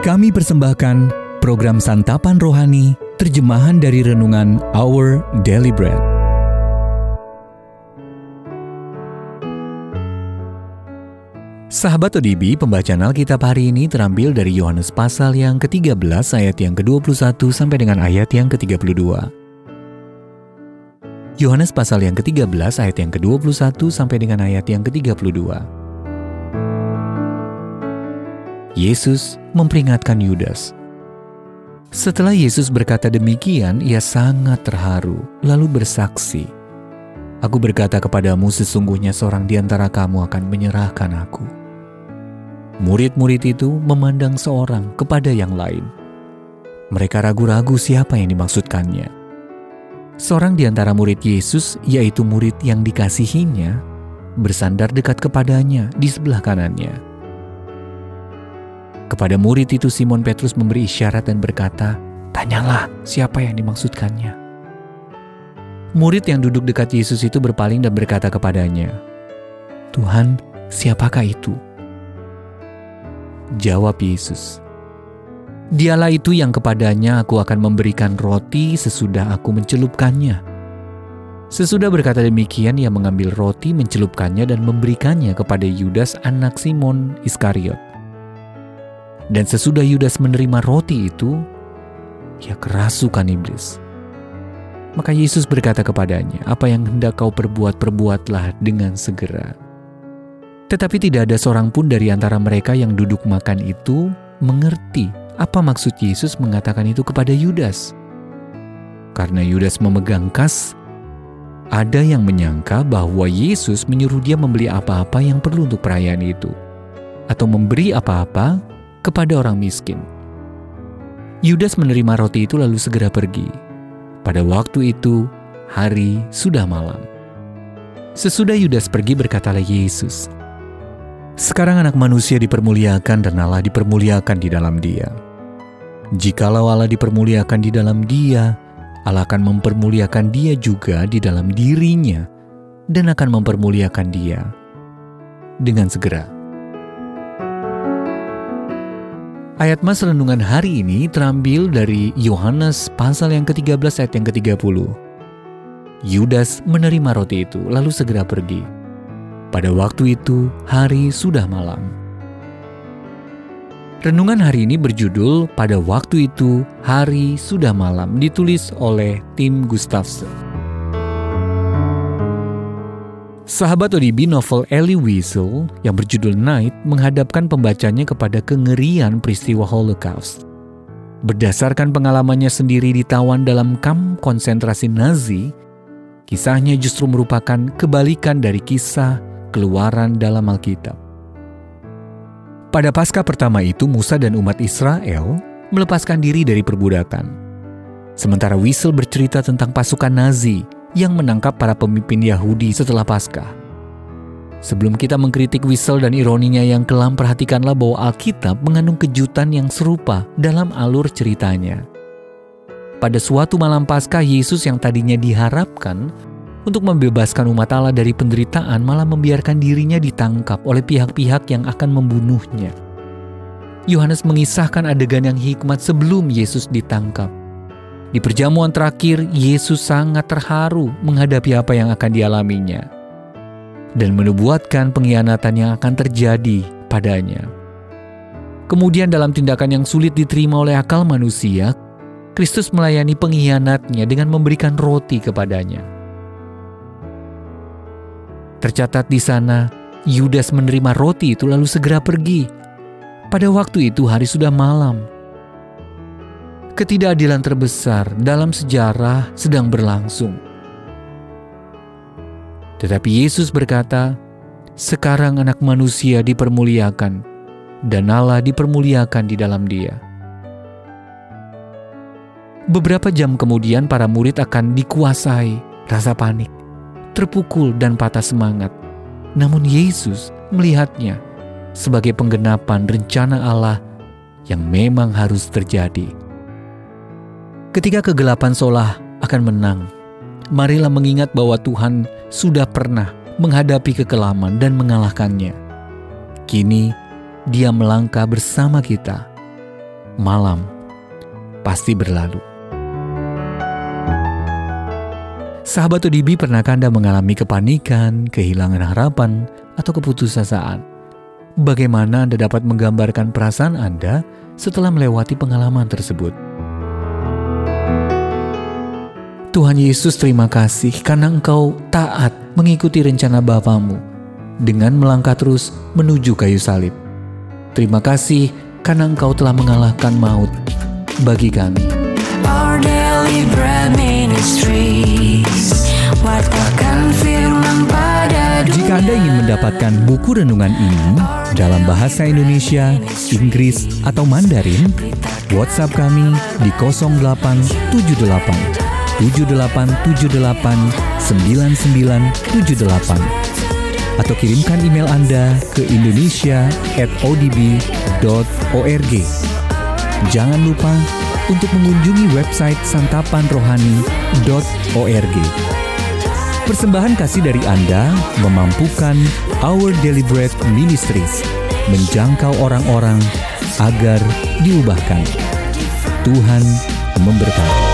Kami persembahkan program Santapan Rohani, terjemahan dari Renungan Our Daily Bread. Sahabat ODB, pembacaan Alkitab hari ini terambil dari Yohanes pasal yang ke-13 ayat yang ke-21 sampai dengan ayat yang ke-32. Yohanes pasal yang ke-13 ayat yang ke-21 sampai dengan ayat yang ke-32. Yesus memperingatkan Yudas. Setelah Yesus berkata demikian, ia sangat terharu, lalu bersaksi, Aku berkata kepadamu sesungguhnya seorang di antara kamu akan menyerahkan aku. Murid-murid itu memandang seorang kepada yang lain. Mereka ragu-ragu siapa yang dimaksudkannya. Seorang di antara murid Yesus, yaitu murid yang dikasihinya, bersandar dekat kepadanya di sebelah kanannya. Kepada murid itu Simon Petrus memberi isyarat dan berkata, "Tanyalah siapa yang dimaksudkannya." Murid yang duduk dekat Yesus itu berpaling dan berkata kepadanya, "Tuhan, siapakah itu?" Jawab Yesus, "Dialah itu yang kepadanya aku akan memberikan roti sesudah aku mencelupkannya." Sesudah berkata demikian, ia mengambil roti, mencelupkannya, dan memberikannya kepada Yudas, anak Simon Iskariot. Dan sesudah Yudas menerima roti itu, ia kerasukan iblis. Maka Yesus berkata kepadanya, "Apa yang hendak kau perbuat, perbuatlah dengan segera." Tetapi tidak ada seorang pun dari antara mereka yang duduk makan itu mengerti apa maksud Yesus mengatakan itu kepada Yudas. Karena Yudas memegang kas, ada yang menyangka bahwa Yesus menyuruh dia membeli apa-apa yang perlu untuk perayaan itu, atau memberi apa-apa kepada orang miskin. Yudas menerima roti itu lalu segera pergi. Pada waktu itu, hari sudah malam. Sesudah Yudas pergi berkatalah Yesus, Sekarang anak manusia dipermuliakan dan Allah dipermuliakan di dalam dia. Jikalau Allah dipermuliakan di dalam dia, Allah akan mempermuliakan dia juga di dalam dirinya dan akan mempermuliakan dia dengan segera. Ayat Mas Renungan hari ini terambil dari Yohanes pasal yang ke-13 ayat yang ke-30. Yudas menerima roti itu lalu segera pergi. Pada waktu itu hari sudah malam. Renungan hari ini berjudul Pada Waktu Itu Hari Sudah Malam ditulis oleh Tim Gustafsson. Sahabat ODB novel Ellie Wiesel yang berjudul Night menghadapkan pembacanya kepada kengerian peristiwa Holocaust. Berdasarkan pengalamannya sendiri ditawan dalam kamp konsentrasi Nazi, kisahnya justru merupakan kebalikan dari kisah keluaran dalam Alkitab. Pada pasca pertama itu Musa dan umat Israel melepaskan diri dari perbudakan. Sementara Wiesel bercerita tentang pasukan Nazi yang menangkap para pemimpin Yahudi setelah Paskah. Sebelum kita mengkritik Whistle dan ironinya yang kelam, perhatikanlah bahwa Alkitab mengandung kejutan yang serupa dalam alur ceritanya. Pada suatu malam Paskah, Yesus yang tadinya diharapkan untuk membebaskan umat Allah dari penderitaan malah membiarkan dirinya ditangkap oleh pihak-pihak yang akan membunuhnya. Yohanes mengisahkan adegan yang hikmat sebelum Yesus ditangkap. Di perjamuan terakhir, Yesus sangat terharu menghadapi apa yang akan dialaminya dan menubuatkan pengkhianatan yang akan terjadi padanya. Kemudian dalam tindakan yang sulit diterima oleh akal manusia, Kristus melayani pengkhianatnya dengan memberikan roti kepadanya. Tercatat di sana, Yudas menerima roti itu lalu segera pergi. Pada waktu itu hari sudah malam ketidakadilan terbesar dalam sejarah sedang berlangsung. Tetapi Yesus berkata, "Sekarang Anak Manusia dipermuliakan, dan Allah dipermuliakan di dalam Dia." Beberapa jam kemudian, para murid akan dikuasai rasa panik, terpukul, dan patah semangat. Namun, Yesus melihatnya sebagai penggenapan rencana Allah yang memang harus terjadi. Ketika kegelapan solah akan menang, marilah mengingat bahwa Tuhan sudah pernah menghadapi kekelaman dan mengalahkannya. Kini, Dia melangkah bersama kita malam pasti berlalu. Sahabat ODB, pernahkah Anda mengalami kepanikan, kehilangan harapan, atau keputusasaan? Bagaimana Anda dapat menggambarkan perasaan Anda setelah melewati pengalaman tersebut? Tuhan Yesus terima kasih karena Engkau taat mengikuti rencana Bapamu dengan melangkah terus menuju kayu salib. Terima kasih karena Engkau telah mengalahkan maut bagi kami. Our daily bread ministries Wattakan firman pada Jika Anda ingin mendapatkan buku renungan ini dalam bahasa Indonesia, Inggris, atau Mandarin, WhatsApp kami di 0878 7878 9978 atau kirimkan email Anda ke indonesia@odb.org. Jangan lupa untuk mengunjungi website santapanrohani.org. Persembahan kasih dari Anda memampukan Our Deliberate Ministries menjangkau orang-orang agar diubahkan. Tuhan memberkati.